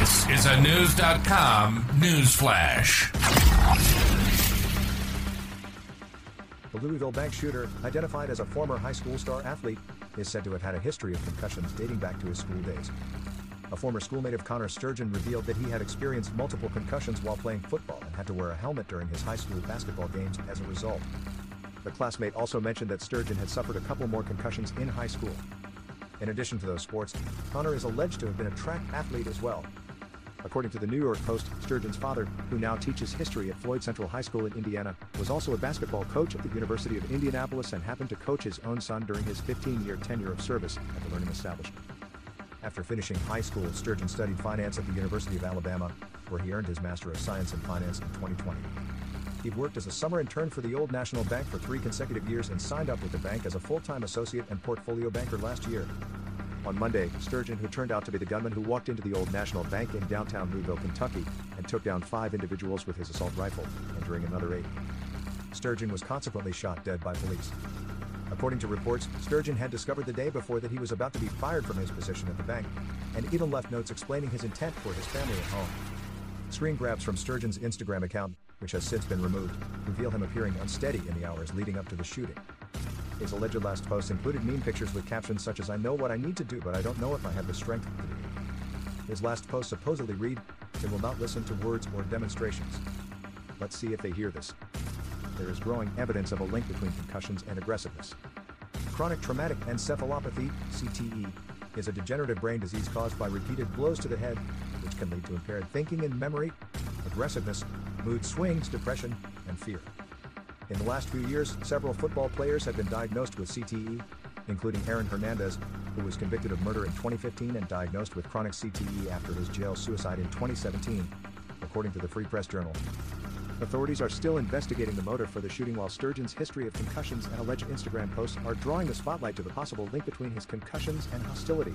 This is a News.com news flash. The Louisville bank shooter, identified as a former high school star athlete, is said to have had a history of concussions dating back to his school days. A former schoolmate of Connor Sturgeon revealed that he had experienced multiple concussions while playing football and had to wear a helmet during his high school basketball games as a result. The classmate also mentioned that Sturgeon had suffered a couple more concussions in high school. In addition to those sports, Connor is alleged to have been a track athlete as well. According to the New York Post, Sturgeon's father, who now teaches history at Floyd Central High School in Indiana, was also a basketball coach at the University of Indianapolis and happened to coach his own son during his 15 year tenure of service at the learning establishment. After finishing high school, Sturgeon studied finance at the University of Alabama, where he earned his Master of Science in Finance in 2020. He worked as a summer intern for the Old National Bank for three consecutive years and signed up with the bank as a full time associate and portfolio banker last year. On Monday, Sturgeon, who turned out to be the gunman who walked into the Old National Bank in downtown Louisville, Kentucky, and took down five individuals with his assault rifle, injuring another eight. Sturgeon was consequently shot dead by police. According to reports, Sturgeon had discovered the day before that he was about to be fired from his position at the bank, and even left notes explaining his intent for his family at home. Screen grabs from Sturgeon's Instagram account, which has since been removed, reveal him appearing unsteady in the hours leading up to the shooting. His alleged last post included meme pictures with captions such as I know what I need to do, but I don't know if I have the strength to do it. His last post supposedly read, They will not listen to words or demonstrations. Let's see if they hear this. There is growing evidence of a link between concussions and aggressiveness. Chronic traumatic encephalopathy, CTE, is a degenerative brain disease caused by repeated blows to the head, which can lead to impaired thinking and memory, aggressiveness, mood swings, depression, and fear. In the last few years, several football players have been diagnosed with CTE, including Aaron Hernandez, who was convicted of murder in 2015 and diagnosed with chronic CTE after his jail suicide in 2017, according to the Free Press Journal. Authorities are still investigating the motive for the shooting while Sturgeon's history of concussions and alleged Instagram posts are drawing the spotlight to the possible link between his concussions and hostility.